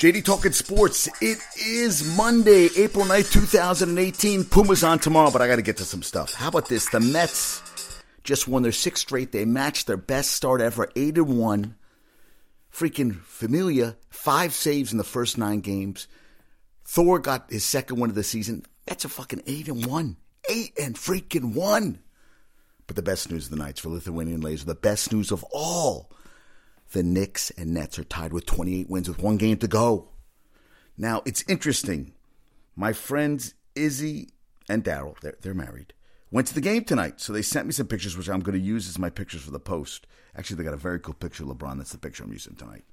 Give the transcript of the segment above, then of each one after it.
JD Talking Sports. It is Monday, April 9th, 2018. Puma's on tomorrow, but I got to get to some stuff. How about this? The Mets just won their sixth straight. They matched their best start ever, 8 and 1. Freaking Familia, five saves in the first nine games. Thor got his second win of the season. That's a fucking 8 and 1. 8 and freaking 1. But the best news of the nights for Lithuanian Laser, the best news of all the Knicks and Nets are tied with 28 wins with one game to go. Now, it's interesting. My friends Izzy and Daryl, they're, they're married, went to the game tonight. So they sent me some pictures, which I'm going to use as my pictures for the post. Actually, they got a very cool picture of LeBron. That's the picture I'm using tonight.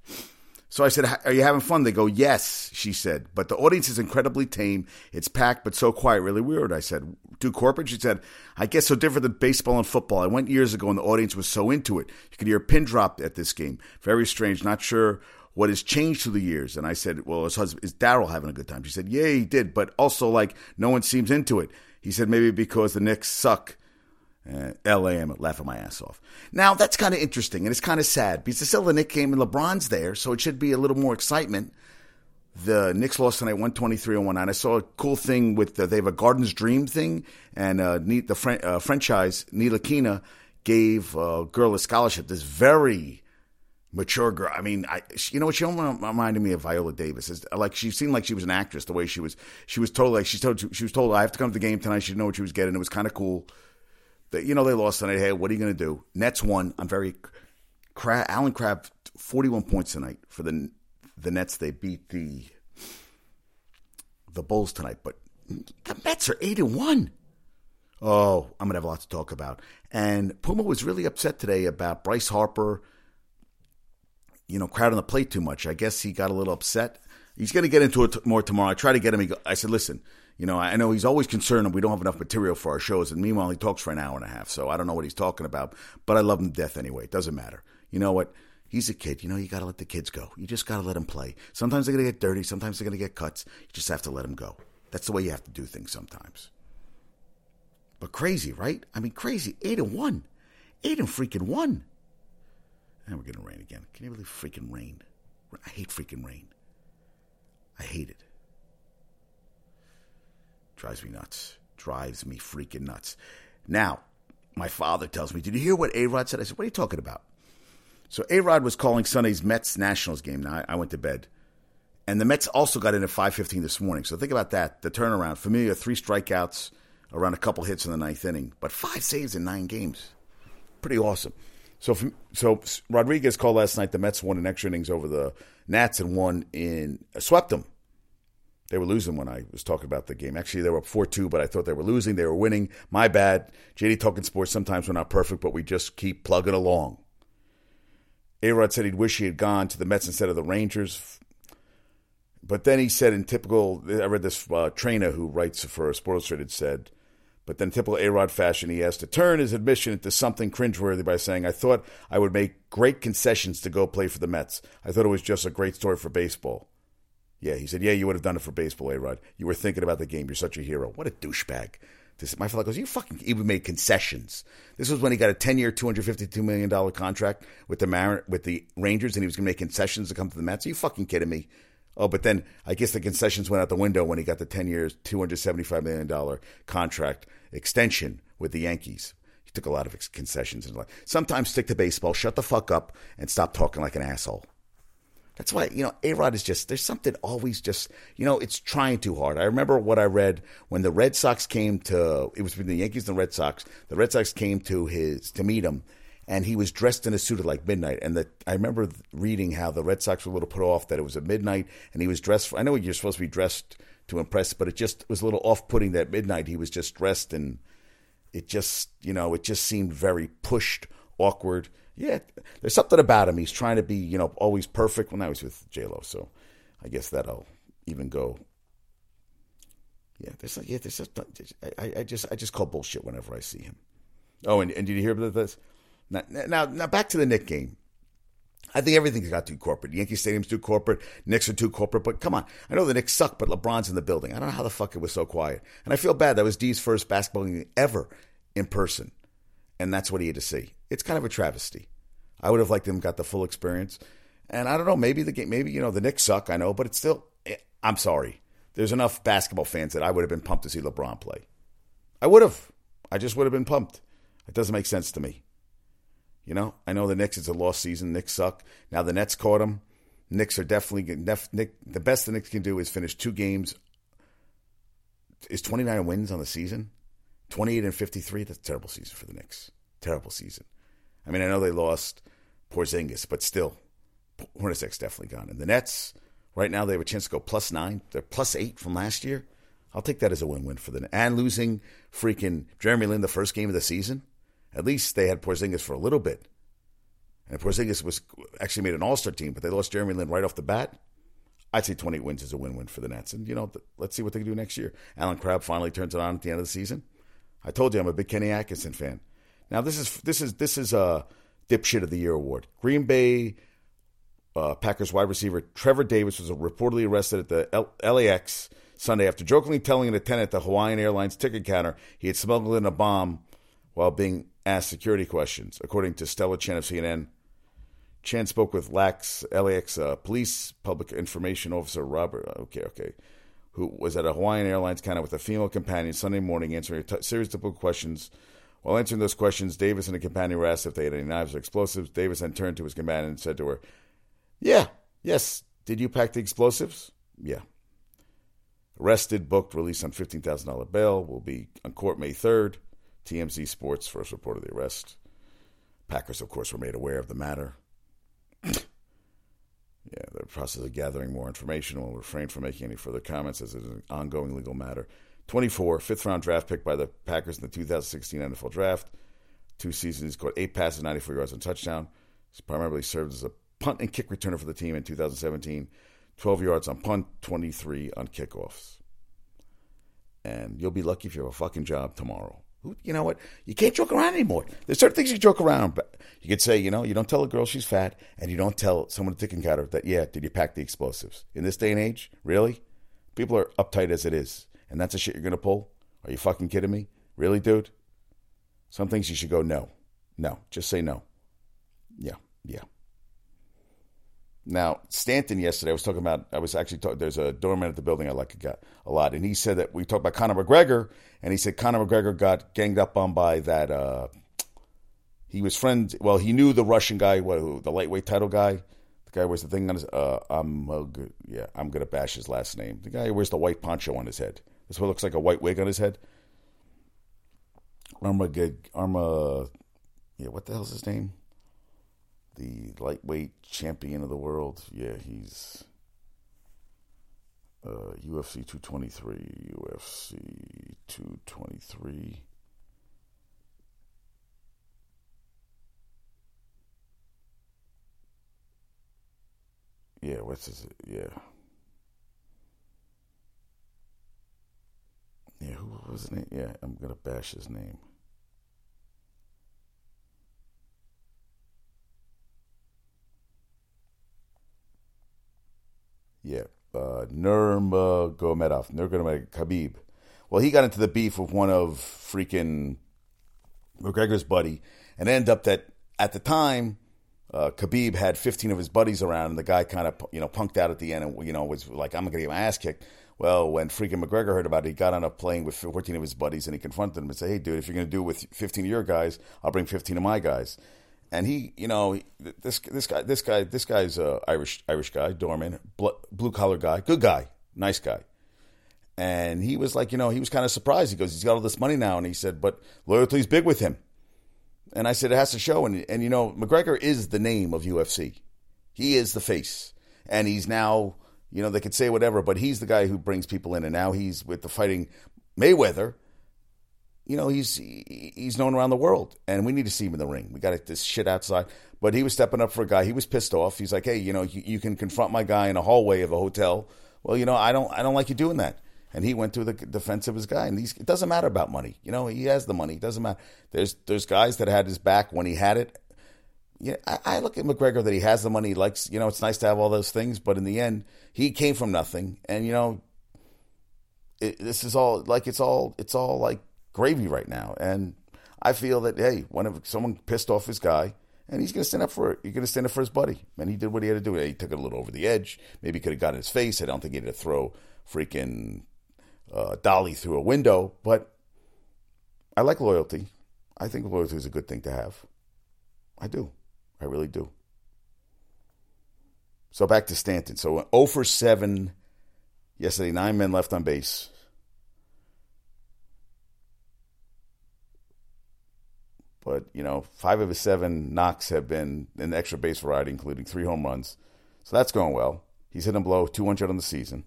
So I said, Are you having fun? They go, Yes, she said. But the audience is incredibly tame. It's packed, but so quiet, really weird. I said, Do corporate? She said, I guess so different than baseball and football. I went years ago and the audience was so into it. You could hear a pin drop at this game. Very strange. Not sure what has changed through the years. And I said, Well, his husband, is Daryl having a good time? She said, Yeah, he did. But also, like, no one seems into it. He said, Maybe because the Knicks suck uh, LA, I'm laughing my ass off. Now, that's kind of interesting and it's kind of sad because it's still the Knicks game and LeBron's there, so it should be a little more excitement. The Knicks lost tonight 123 and 19. I saw a cool thing with the, they have a Garden's Dream thing, and uh, the uh, franchise, Ntilikina, gave a girl a scholarship. This very mature girl. I mean, I, you know what? She almost reminded me of Viola Davis. It's, like she seemed like she was an actress. The way she was, she was told like she told she was told I have to come to the game tonight. She didn't know what she was getting. It was kind of cool you know they lost tonight. Hey, what are you going to do? Nets won. I'm very. Crab, Allen Crabbe, 41 points tonight for the the Nets. They beat the the Bulls tonight, but the Mets are eight and one. Oh, I'm gonna have a lot to talk about. And Puma was really upset today about Bryce Harper. You know, crowding the plate too much. I guess he got a little upset. He's going to get into it more tomorrow. I try to get him. I said, listen, you know, I know he's always concerned we don't have enough material for our shows, and meanwhile, he talks for an hour and a half. So I don't know what he's talking about, but I love him to death anyway. It doesn't matter. You know what? He's a kid. You know, you got to let the kids go. You just got to let them play. Sometimes they're going to get dirty. Sometimes they're going to get cuts. You just have to let them go. That's the way you have to do things sometimes. But crazy, right? I mean, crazy. Eight and one. Eight and freaking one. And we're getting rain again. Can you believe freaking rain? I hate freaking rain. I hate it. Drives me nuts. Drives me freaking nuts. Now, my father tells me, Did you hear what A Rod said? I said, What are you talking about? So A Rod was calling Sunday's Mets Nationals game. Now, I, went to bed. And the Mets also got in at 5.15 this morning. So think about that. The turnaround. Familia, three strikeouts, around a couple hits in the ninth inning, but five saves in nine games. Pretty awesome. So, so Rodriguez called last night. The Mets won in extra innings over the Nats and won in, uh, swept them they were losing when I was talking about the game. Actually, they were up 4 2, but I thought they were losing. They were winning. My bad. JD Talking Sports, sometimes we're not perfect, but we just keep plugging along. A Rod said he'd wish he had gone to the Mets instead of the Rangers. But then he said, in typical, I read this uh, trainer who writes for Sports Illustrated said, but then typical A Rod fashion, he has to turn his admission into something cringeworthy by saying, I thought I would make great concessions to go play for the Mets. I thought it was just a great story for baseball. Yeah, he said, yeah, you would have done it for baseball, A-Rod. You were thinking about the game. You're such a hero. What a douchebag. This, my fellow goes, you fucking even made concessions. This was when he got a 10-year, $252 million contract with the Mar- with the Rangers, and he was going to make concessions to come to the Mets. Are you fucking kidding me? Oh, but then I guess the concessions went out the window when he got the 10 years, $275 million contract extension with the Yankees. He took a lot of concessions. And sometimes stick to baseball, shut the fuck up, and stop talking like an asshole. That's why, you know, A Rod is just, there's something always just, you know, it's trying too hard. I remember what I read when the Red Sox came to, it was between the Yankees and the Red Sox. The Red Sox came to his, to meet him, and he was dressed in a suit at like midnight. And the, I remember reading how the Red Sox were a little put off that it was at midnight and he was dressed, for, I know you're supposed to be dressed to impress, but it just was a little off putting that midnight he was just dressed and it just, you know, it just seemed very pushed, awkward yeah, there's something about him. He's trying to be, you know, always perfect. When I was with J Lo, so I guess that'll even go. Yeah, there's yeah, there's just, I, I just I just call bullshit whenever I see him. Oh, and, and did you hear about this? Now, now, now back to the Nick game. I think everything's got too corporate. Yankee Stadium's too corporate. Knicks are too corporate. But come on, I know the Knicks suck, but LeBron's in the building. I don't know how the fuck it was so quiet. And I feel bad. That was D's first basketball game ever in person, and that's what he had to see. It's kind of a travesty. I would have liked him got the full experience. And I don't know, maybe the game, maybe you know the Knicks suck. I know, but it's still. eh, I'm sorry. There's enough basketball fans that I would have been pumped to see LeBron play. I would have. I just would have been pumped. It doesn't make sense to me. You know, I know the Knicks. It's a lost season. Knicks suck. Now the Nets caught them. Knicks are definitely def, Nick, the best the Knicks can do is finish two games. Is 29 wins on the season? 28 and 53. That's a terrible season for the Knicks. Terrible season. I mean, I know they lost Porzingis, but still, Hornacek's definitely gone. And the Nets, right now, they have a chance to go plus nine. They're plus eight from last year. I'll take that as a win-win for them. And losing freaking Jeremy Lin the first game of the season, at least they had Porzingis for a little bit. And Porzingis was actually made an All-Star team, but they lost Jeremy Lin right off the bat. I'd say 28 wins is a win-win for the Nets. And, you know, let's see what they can do next year. Allen Crabbe finally turns it on at the end of the season. I told you I'm a big Kenny Atkinson fan. Now this is this is this is a dipshit of the year award. Green Bay uh, Packers wide receiver Trevor Davis was reportedly arrested at the L- LAX Sunday after jokingly telling an attendant at the Hawaiian Airlines ticket counter he had smuggled in a bomb while being asked security questions, according to Stella Chan of CNN. Chan spoke with LAX, LAX uh, police public information officer Robert. Okay, okay who was at a Hawaiian Airlines counter with a female companion Sunday morning answering a t- series of questions. While answering those questions, Davis and a companion were asked if they had any knives or explosives. Davis then turned to his companion and said to her, Yeah, yes. Did you pack the explosives? Yeah. Arrested, booked, released on $15,000 bail, will be on court May 3rd. TMZ Sports first reported the arrest. Packers, of course, were made aware of the matter. Yeah, the process of gathering more information We'll refrain from making any further comments as it is an ongoing legal matter. 24, fifth round draft pick by the Packers in the 2016 NFL draft. Two seasons, caught eight passes, 94 yards, and touchdown. He's primarily served as a punt and kick returner for the team in 2017. 12 yards on punt, 23 on kickoffs. And you'll be lucky if you have a fucking job tomorrow. You know what? You can't joke around anymore. There's certain things you joke around, but you could say, you know, you don't tell a girl she's fat, and you don't tell someone at the ticket counter that, yeah, did you pack the explosives? In this day and age, really? People are uptight as it is, and that's the shit you're gonna pull? Are you fucking kidding me? Really, dude? Some things you should go no, no. Just say no. Yeah, yeah. Now, Stanton yesterday, I was talking about, I was actually talking, there's a doorman at the building I like a, a lot, and he said that we talked about Conor McGregor, and he said Conor McGregor got ganged up on by that, uh, he was friends, well, he knew the Russian guy, what, the lightweight title guy, the guy wears the thing on his, uh, I'm, uh, yeah, I'm going to bash his last name. The guy who wears the white poncho on his head. This what looks like a white wig on his head. Arma, Arma, yeah, what the hell's his name? the lightweight champion of the world. Yeah, he's uh, UFC 223. UFC 223. Yeah, what's his? Yeah. Yeah, who was his name? Yeah, I'm gonna bash his name. Yeah, uh, Nurmagomedov, Nurmagomedov, Khabib. Well, he got into the beef with one of freaking McGregor's buddy, and ended up that at the time, uh, Khabib had 15 of his buddies around, and the guy kind of you know punked out at the end, and you know was like, "I'm gonna get my ass kicked." Well, when freaking McGregor heard about it, he got on a plane with 14 of his buddies, and he confronted them and said, "Hey, dude, if you're gonna do it with 15 of your guys, I'll bring 15 of my guys." and he, you know, this this guy, this guy, this guy's a Irish Irish guy, doorman, blue collar guy, good guy, nice guy. And he was like, you know, he was kind of surprised. He goes, he's got all this money now, and he said, but loyalty's big with him. And I said, it has to show. And and you know, McGregor is the name of UFC. He is the face, and he's now, you know, they could say whatever, but he's the guy who brings people in. And now he's with the fighting Mayweather you know, he's he's known around the world, and we need to see him in the ring. We got this shit outside, but he was stepping up for a guy. He was pissed off. He's like, hey, you know, you, you, can confront my guy in a hallway of a hotel. Well, you know, I don't I don't like you doing that. And he went to the defense of his guy. And these, it doesn't matter about money. You know, he has the money. It doesn't matter. There's there's guys that had his back when he had it. Yeah, I, I look at McGregor that he has the money. He likes, you know, it's nice to have all those things, but in the end, he came from nothing. And you know, it, this is all like it's all it's all like gravy right now. And I feel that hey, whenever someone pissed off his guy and he's going to stand up for it. He's going to stand up for his buddy. And he did what he had to do. He took it a little over the edge. Maybe he could have got in his face. I don't think he had to throw freaking uh, dolly through a window. But I like loyalty. I think loyalty is a good thing to have. I do. I really do. So back to Stanton. So 0 for 7 yesterday, nine men left on base. But, you know, five of his seven knocks have been the extra base variety, including three home runs. So that's going well. He's hitting below 200 on the season.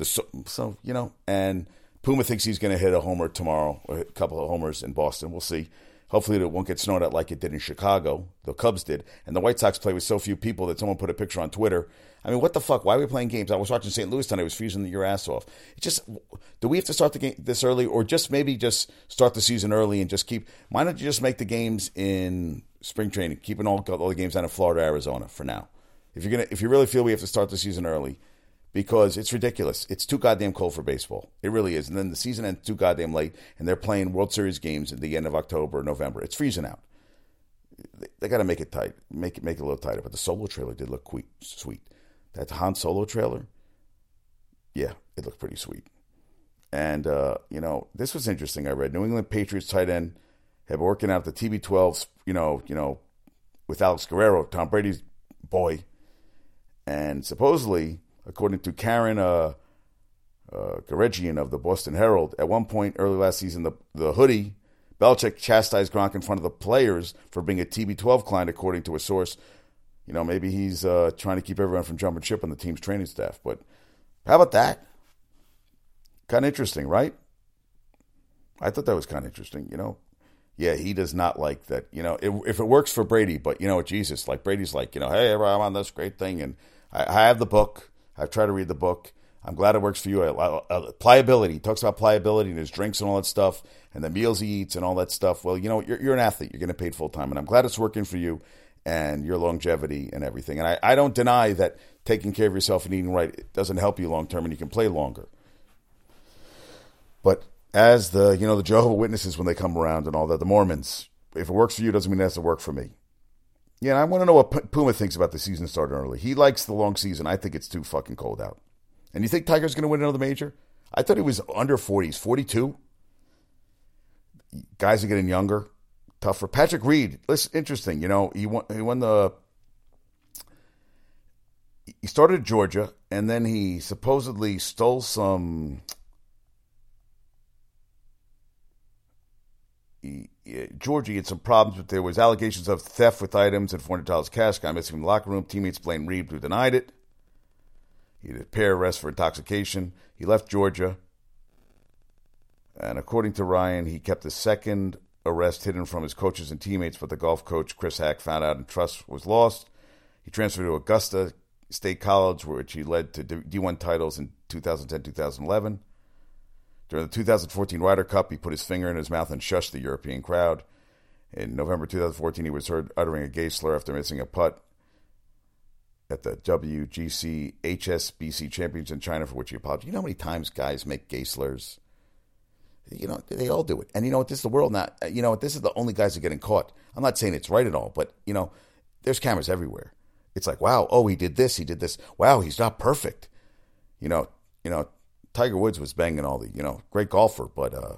So, so, you know, and Puma thinks he's going to hit a homer tomorrow, a couple of homers in Boston. We'll see. Hopefully, it won't get snowed out like it did in Chicago. The Cubs did, and the White Sox play with so few people that someone put a picture on Twitter. I mean, what the fuck? Why are we playing games? I was watching St. Louis tonight. I was freezing your ass off. It just do we have to start the game this early, or just maybe just start the season early and just keep? Why don't you just make the games in spring training, keeping all all the games down in Florida, Arizona for now? If you're gonna, if you really feel we have to start the season early, because it's ridiculous. It's too goddamn cold for baseball. It really is. And then the season ends too goddamn late, and they're playing World Series games at the end of October, November. It's freezing out. They, they got to make it tight, make it make it a little tighter. But the solo trailer did look sweet. sweet. That Han Solo trailer, yeah, it looked pretty sweet. And uh, you know, this was interesting. I read New England Patriots tight end have been working out the TB12s. You know, you know, with Alex Guerrero, Tom Brady's boy, and supposedly according to Karen uh, uh, Guregian of the Boston Herald. At one point early last season, the, the hoodie, Belichick chastised Gronk in front of the players for being a TB12 client, according to a source. You know, maybe he's uh, trying to keep everyone from jumping ship on the team's training staff. But how about that? Kind of interesting, right? I thought that was kind of interesting, you know. Yeah, he does not like that. You know, if, if it works for Brady, but you know, Jesus, like Brady's like, you know, hey, I'm on this great thing, and I, I have the book. I've tried to read the book. I'm glad it works for you. Pliability. He talks about pliability and his drinks and all that stuff, and the meals he eats and all that stuff. Well, you know, you're, you're an athlete. You're getting paid full time, and I'm glad it's working for you and your longevity and everything. And I, I don't deny that taking care of yourself and eating right doesn't help you long term, and you can play longer. But as the you know the Jehovah Witnesses when they come around and all that, the Mormons, if it works for you, doesn't mean it has to work for me. Yeah, I want to know what Puma thinks about the season starting early. He likes the long season. I think it's too fucking cold out. And you think Tiger's going to win another major? I thought he was under 40. He's 42. Guys are getting younger, tougher. Patrick Reed, listen, interesting. You know, he won, he won the. He started at Georgia, and then he supposedly stole some he, Uh, Georgie had some problems, but there was allegations of theft with items and $400 cash. Got missing from the locker room. Teammates blamed Reed, who denied it. He had a pair arrests for intoxication. He left Georgia. And according to Ryan, he kept the second arrest hidden from his coaches and teammates, but the golf coach, Chris Haack, found out and trust was lost. He transferred to Augusta State College, which he led to D1 titles in 2010 2011. During the 2014 Ryder Cup, he put his finger in his mouth and shushed the European crowd. In November 2014, he was heard uttering a gay slur after missing a putt at the WGC HSBC Champions in China, for which he apologized. You know how many times guys make gay slurs? You know, they all do it. And you know what? This is the world now. You know what? This is the only guys that are getting caught. I'm not saying it's right at all, but, you know, there's cameras everywhere. It's like, wow, oh, he did this, he did this. Wow, he's not perfect. You know, you know, Tiger Woods was banging all the, you know, great golfer, but uh,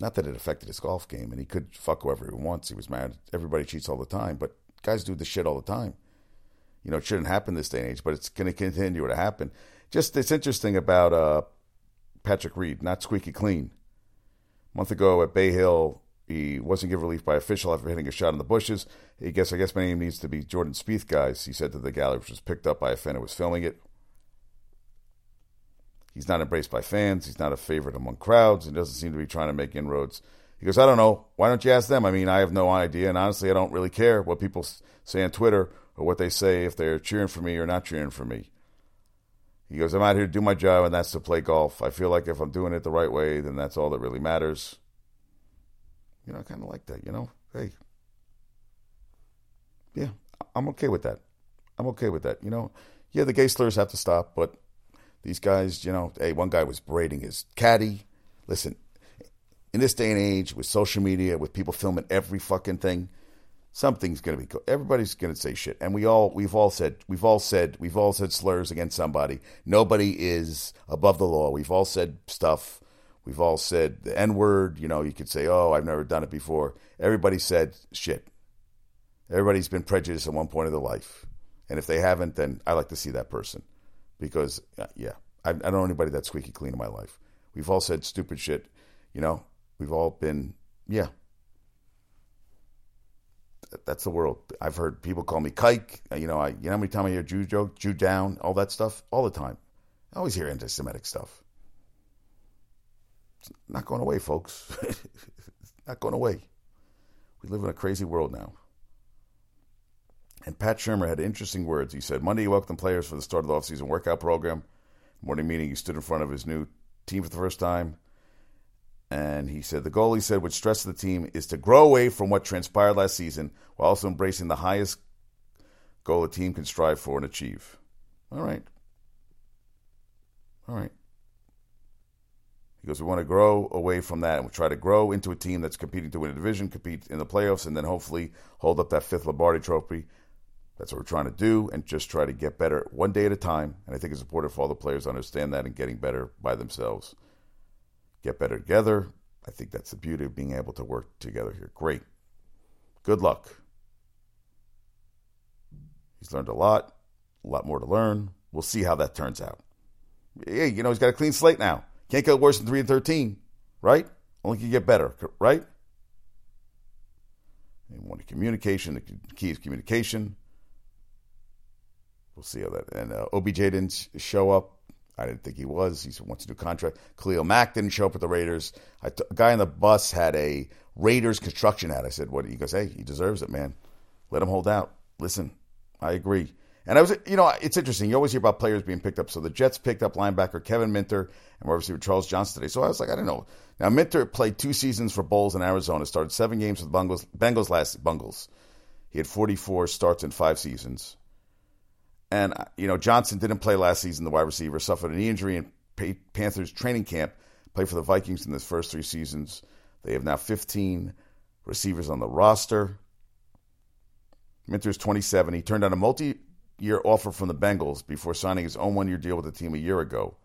not that it affected his golf game, and he could fuck whoever he wants. He was mad. Everybody cheats all the time, but guys do this shit all the time. You know, it shouldn't happen this day and age, but it's going to continue to happen. Just it's interesting about uh, Patrick Reed, not squeaky clean. A month ago at Bay Hill, he wasn't given relief by official after hitting a shot in the bushes. He guess I guess my name needs to be Jordan Spieth, guys. He said to the gallery, which was picked up by a fan who was filming it. He's not embraced by fans. He's not a favorite among crowds. He doesn't seem to be trying to make inroads. He goes, I don't know. Why don't you ask them? I mean, I have no idea. And honestly, I don't really care what people say on Twitter or what they say if they're cheering for me or not cheering for me. He goes, I'm out here to do my job, and that's to play golf. I feel like if I'm doing it the right way, then that's all that really matters. You know, I kind of like that, you know? Hey. Yeah, I'm okay with that. I'm okay with that. You know, yeah, the gay slurs have to stop, but these guys, you know, hey, one guy was berating his caddy. Listen, in this day and age with social media, with people filming every fucking thing, Something's going to be. Everybody's going to say shit, and we all we've all said we've all said we've all said slurs against somebody. Nobody is above the law. We've all said stuff. We've all said the N word. You know, you could say, "Oh, I've never done it before." Everybody said shit. Everybody's been prejudiced at one point of their life, and if they haven't, then I like to see that person because, uh, yeah, I, I don't know anybody that's squeaky clean in my life. We've all said stupid shit. You know, we've all been, yeah, that's the world. I've heard people call me kike. You know, I you know how many times I hear Jew joke, Jew down, all that stuff, all the time. I always hear anti-Semitic stuff. It's not going away, folks. not going away. We live in a crazy world now. And Pat Shurmur had interesting words. He said, Monday he welcomed the players for the start of the offseason workout program. Morning meeting, he stood in front of his new team for the first time. And he said the goal, he said, which stressed the team is to grow away from what transpired last season while also embracing the highest goal a team can strive for and achieve. All right. All right. He goes, we want to grow away from that and we try to grow into a team that's competing to win a division, compete in the playoffs, and then hopefully hold up that fifth Lombardi trophy. That's what we're trying to do and just try to get better one day at a time. And I think it's important for all the players to understand that and getting better by themselves get better together. I think that's the beauty of being able to work together here. Great. Good luck. He's learned a lot, a lot more to learn. We'll see how that turns out. Hey, you know, he's got a clean slate now. Can't get worse than 3 and 13, right? Only can get better, right? And one communication, the key is communication. We'll see how that. And uh, OBJ didn't show up. I didn't think he was. He wants a new contract. Khalil Mack didn't show up at the Raiders. A guy on the bus had a Raiders construction hat. I said, "What?" He goes, "Hey, he deserves it, man. Let him hold out." Listen, I agree. And I was, you know, it's interesting. You always hear about players being picked up. So the Jets picked up linebacker Kevin Minter and wide receiver Charles Johnson today. So I was like, I don't know. Now Minter played two seasons for Bowles in Arizona. Started seven games with Bengals. Bengals last Bengals. He had 44 starts in five seasons. And, uh, you know, Johnson didn't play last season, the wide receiver, suffered an injury in Panthers training camp, played for the Vikings in his first three seasons. They have now 15 receivers on the roster. Minter's 27. He turned down a multi year offer from the Bengals before signing his own one year deal with the team a year ago.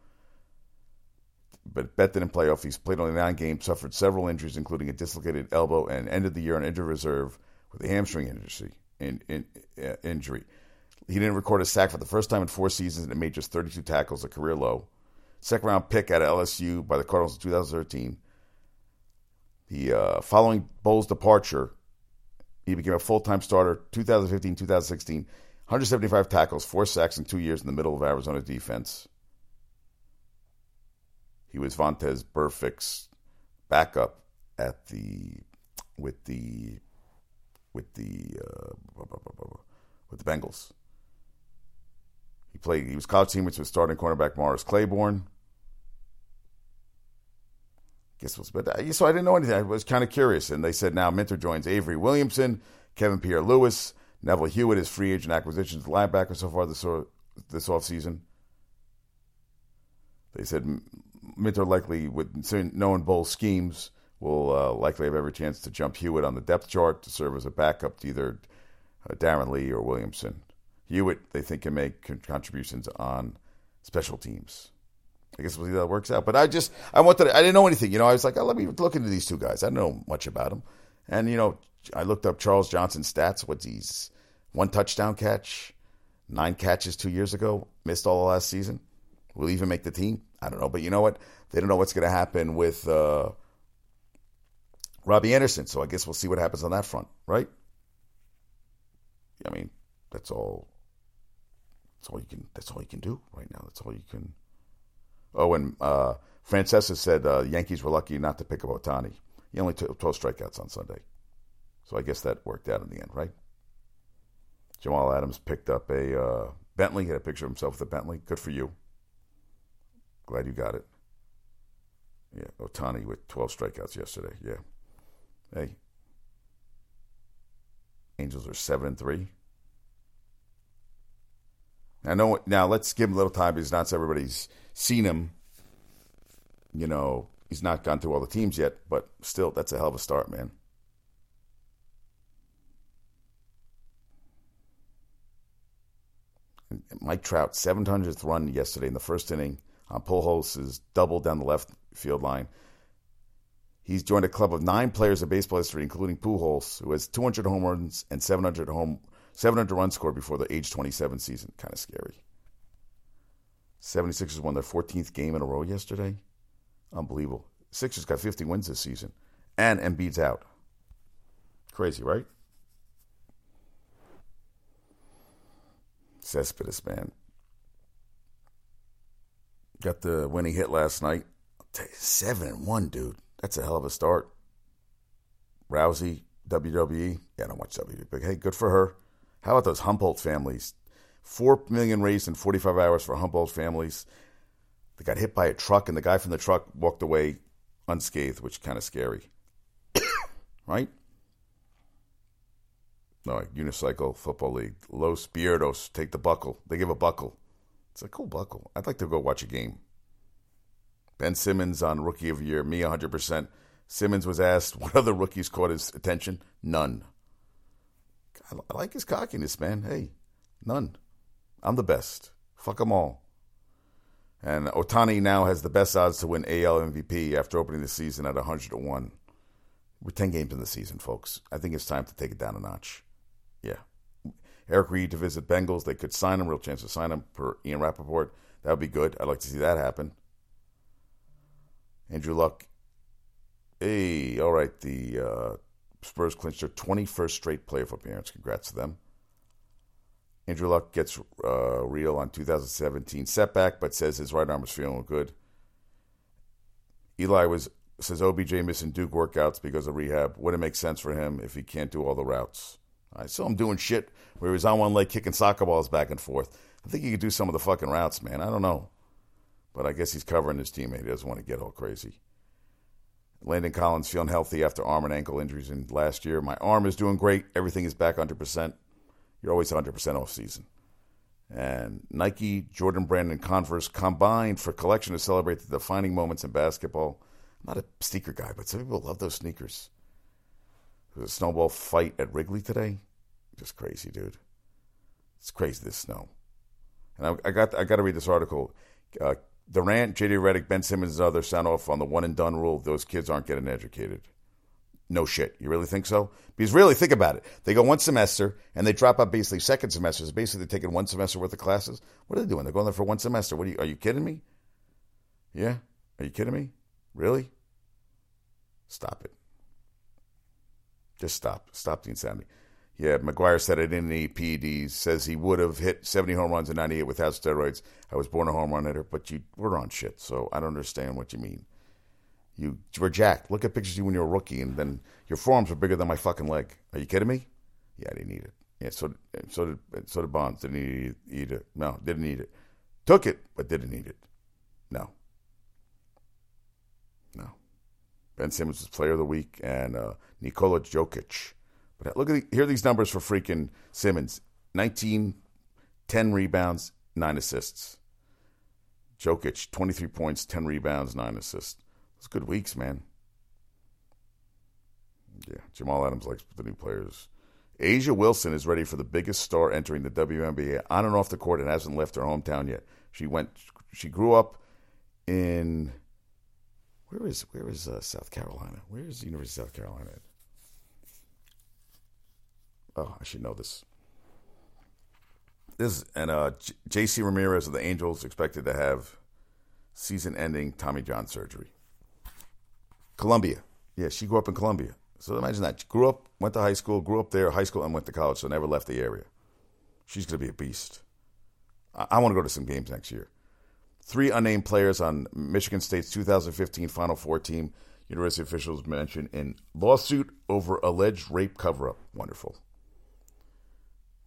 But Bet didn't play off. He's played only nine games, suffered several injuries, including a dislocated elbow, and ended the year on injured reserve with a hamstring injury. In, in, uh, injury. He didn't record a sack for the first time in four seasons and made just 32 tackles, a career low. Second round pick out of LSU by the Cardinals in 2013. The uh, following Bowles' departure, he became a full time starter 2015 2016. 175 tackles, four sacks in two years in the middle of Arizona defense. He was Vontaze Burfict's backup at the with the with the uh, with the Bengals. He played. He was college teammates with starting cornerback Morris Claiborne. Guess was, but so I didn't know anything. I was kind of curious, and they said now Minter joins Avery Williamson, Kevin Pierre-Louis, Neville Hewitt is free agent acquisitions linebacker so far this this offseason. They said Minter likely, with knowing both schemes, will uh, likely have every chance to jump Hewitt on the depth chart to serve as a backup to either uh, Darron Lee or Williamson. Hewitt, they think, can make contributions on special teams. I guess we'll see how that works out. But I just, I wanted, I didn't know anything. You know, I was like, oh, let me look into these two guys. I don't know much about them. And, you know, I looked up Charles Johnson's stats. What's he's one touchdown catch, nine catches two years ago, missed all the last season. Will even make the team? I don't know. But you know what? They don't know what's going to happen with uh, Robbie Anderson. So I guess we'll see what happens on that front, right? I mean, that's all that's all you can. That's all you can do right now. That's all you can. Oh, and uh, Francesa said uh, Yankees were lucky not to pick up Ohtani. He only took 12 strikeouts on Sunday, so I guess that worked out in the end, right? Jamal Adams picked up a uh, Bentley. He had a picture of himself with a Bentley. Good for you. Glad you got it. Yeah, Ohtani with 12 strikeouts yesterday. Yeah. Hey, Angels are seven and three. I know. Now let's give him a little time because not everybody's seen him. You know, he's not gone through all the teams yet, but still, that's a hell of a start, man. Mike Trout, 700th run yesterday in the first inning on Pujols' double down the left field line. He's joined a club of nine players in baseball history, including Pujols, who has 200 home runs and 700 home 700 runs scored before the age 27 season. Kind of scary. 76ers won their 14th game in a row yesterday. Unbelievable. Sixers got 50 wins this season, and Embiid's out. Crazy, right? Cespedes, man. Got the winning hit last night. Seven and one, dude. That's a hell of a start. Rousey, WWE. Yeah, I don't watch WWE, but hey, good for her. How about those Humboldt families? Four million raised in 45 hours for Humboldt families. They got hit by a truck, and the guy from the truck walked away unscathed, which kind of scary. right? No, unicycle football league. Los Spiritos take the buckle. They give a buckle. It's a cool buckle. I'd like to go watch a game. Ben Simmons on Rookie of the Year, me 100%. Simmons was asked what other rookies caught his attention. None. I like his cockiness, man. Hey, none. I'm the best. Fuck them all. And Ohtani now has the best odds to win AL MVP after opening the season at 100 to 1. We're 10 games in the season, folks. I think it's time to take it down a notch. Yeah. Eric Reid to visit Bengals. They could sign him, real chance to sign him per Ian Rapoport. That would be good. I'd like to see that happen. Andrew Luck. Hey, all right. The uh, Spurs clinched their 21st straight playoff appearance. Congrats to them. Andrew Luck gets uh, real on 2017 setback, but says his right arm is feeling good. Eli was says OBJ missing Duke workouts because of rehab. Wouldn't make sense for him if he can't do all the routes. I saw him doing shit where he was on one leg kicking soccer balls back and forth. I think he could do some of the fucking routes, man. I don't know. But I guess he's covering his teammate. He doesn't want to get all crazy. Landon Collins feeling healthy after arm and ankle injuries in last year. My arm is doing great. Everything is back 100%. You're always 100% off season. And Nike, Jordan Brand, and Converse combined for collection to celebrate the defining moments in basketball. I'm not a sneaker guy, but some people love those sneakers. There's a snowball fight at Wrigley today. Just crazy, dude. It's crazy this snow. And I, I got I got to read this article. Uh, Durant, JJ Redick, Ben Simmons, and others sound off on the one and done rule. Those kids aren't getting educated. No shit. You really think so? Because really, think about it. They go one semester and they drop out basically second semesters. Basically, they're taking one semester worth of classes. What are they doing? They're going there for one semester. What are you? Are you kidding me? Yeah. Are you kidding me? Really? Stop it. Just stop. Stop the insanity. Yeah, McGwire said I didn't need PEDs. Says he would have hit 70 home runs in 98 without steroids. I was born a home run hitter, but you were on shit, so I don't understand what you mean. You were jacked. Look at pictures of you when you were a rookie, and then your forearms were bigger than my fucking leg. Are you kidding me? Yeah, I didn't need it. Yeah, so so did so did Bonds. Didn't need eat it. No, didn't need it. Took it, but didn't need it. No. No. Ben Simmons was Player of the Week, and uh, Nikola Jokic but look at the, here are these numbers for freaking Simmons: 19, 10 rebounds, nine assists. Jokic, 23 points, 10 rebounds, nine assists. It's good weeks, man. Yeah, Jamal Adams likes the new players. A'ja Wilson is ready for the biggest star entering the WNBA on and off the court and hasn't left her hometown yet. She went. She grew up in where is where is uh, South Carolina? Where is the University of South Carolina? Oh, I should know this. This and uh, J.C. Ramirez of the Angels expected to have season-ending Tommy John surgery. Columbia, yeah, she grew up in Columbia. So imagine that. She grew up, went to high school, grew up there, high school, and went to college, so never left the area. She's going to be a beast. I, I want to go to some games next year. Three unnamed players on Michigan State's 2015 Final Four team. University officials mentioned in lawsuit over alleged rape cover-up. Wonderful.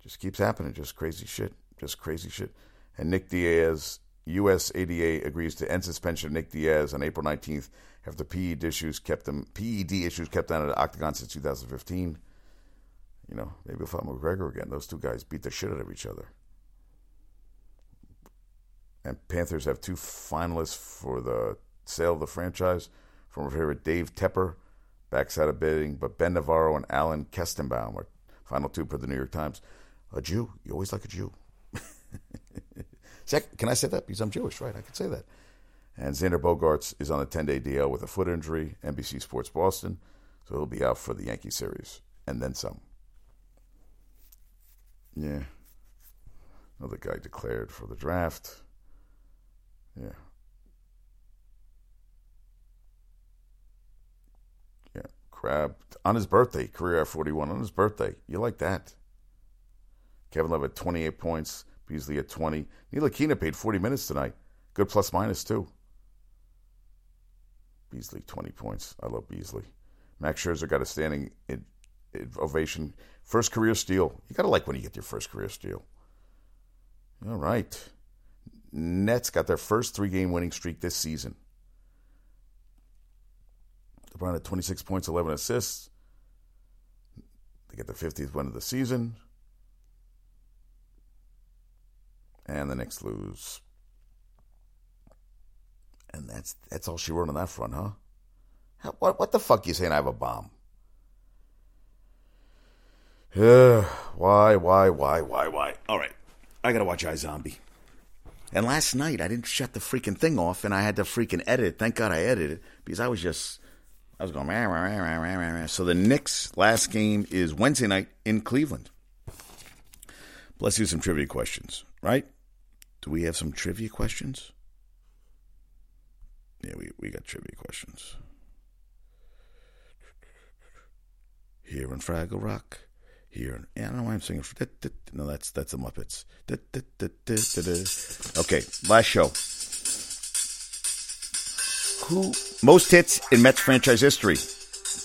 Just keeps happening. Just crazy shit. Just crazy shit. And Nick Diaz, USADA agrees to end suspension of Nick Diaz on April 19th after PED issues kept them PED issues kept down at the octagon since 2015. You know, maybe we'll fight McGregor again. Those two guys beat the shit out of each other. And Panthers have two finalists for the sale of the franchise. From favorite Dave Tepper backs out of bidding, but Ben Navarro and Alan Kestenbaum are final two for the New York Times. A Jew. You always like a Jew. Can I say that? Because I'm Jewish, right? I can say that. And Xander Bogaerts is on a 10 day DL with a foot injury, NBC Sports Boston. So he'll be out for the Yankee series and then some. Yeah. Another guy declared for the draft. Yeah. Yeah. Crab on his birthday, career at 41 on his birthday. You like that? Kevin Love at 28 points, Beasley at 20. Ntilikina paid 40 minutes tonight. Good plus minus, too. Beasley, 20 points. I love Beasley. Max Scherzer got a standing ovation. First career steal. You got to like when you get your first career steal. All right. Nets got their first three game winning streak this season. LeBron had 26 points, 11 assists. They get the 50th win of the season. And the Knicks lose. And that's that's all she wrote on that front, huh? What what the fuck you saying? I have a bomb. why, why, why, why, why? All right, I gotta watch iZombie. And last night I didn't shut the freaking thing off, and I had to freaking edit it. Thank God I edited it because I was just I was going. Rah, rah, rah, so the Knicks' last game is Wednesday night in Cleveland. Let's do some trivia questions, right? Do we have some trivia questions? Yeah, we, we got trivia questions. Here in Fraggle Rock. Here. Yeah, I don't know why I'm singing. No, that's that's the Muppets. Okay, last show. Who most hits in Mets franchise history?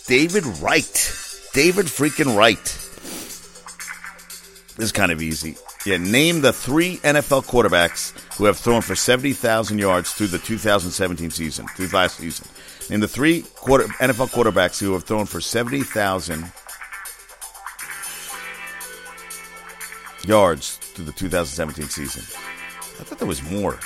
David Wright. David freaking Wright. This is kind of easy. Yeah, name the three NFL quarterbacks who have thrown for 70,000 yards through the 2017 season, through last season. Name the three quarter, NFL quarterbacks who have thrown for 70,000 yards through the 2017 season. I thought there was more.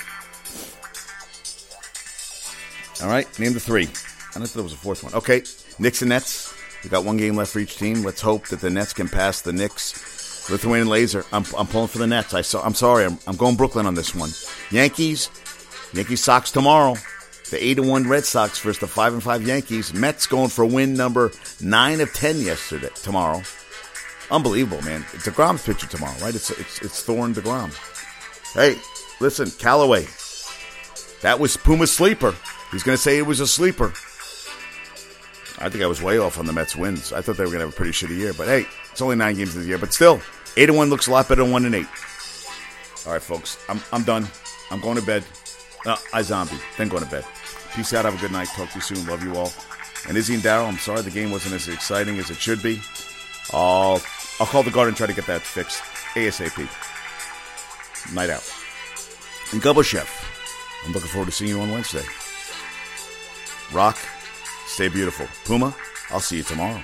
All right, name the three. I thought there was a fourth one. Okay, Knicks and Nets. We got one game left for each team. Let's hope that the Nets can pass the Knicks Lithuanian Laser. I'm, I'm pulling for the Nets. I saw, I'm sorry. I'm, I'm going Brooklyn on this one. Yankees. Yankees Sox tomorrow. The eight and one Red Sox versus the five and five Yankees. Mets going for win number nine of ten yesterday. Tomorrow. Unbelievable, man. It's DeGrom's pitching tomorrow, right? It's it's it's Thorne Degrom. Hey, listen, Callaway. That was Puma's sleeper. He's going to say it was a sleeper. I think I was way off on the Mets wins. I thought they were going to have a pretty shitty year, but hey, it's only nine games this year. But still, eight and one looks a lot better than one and eight. All right, folks, I'm I'm done. I'm going to bed. Uh, zombie. then going to bed. Peace out. Have a good night. Talk to you soon. Love you all. And Izzy and Daryl, I'm sorry the game wasn't as exciting as it should be. I'll I'll call the guard and try to get that fixed ASAP. Night out. And Gubba Chef, I'm looking forward to seeing you on Wednesday. Rock Stay beautiful. Puma, I'll see you tomorrow.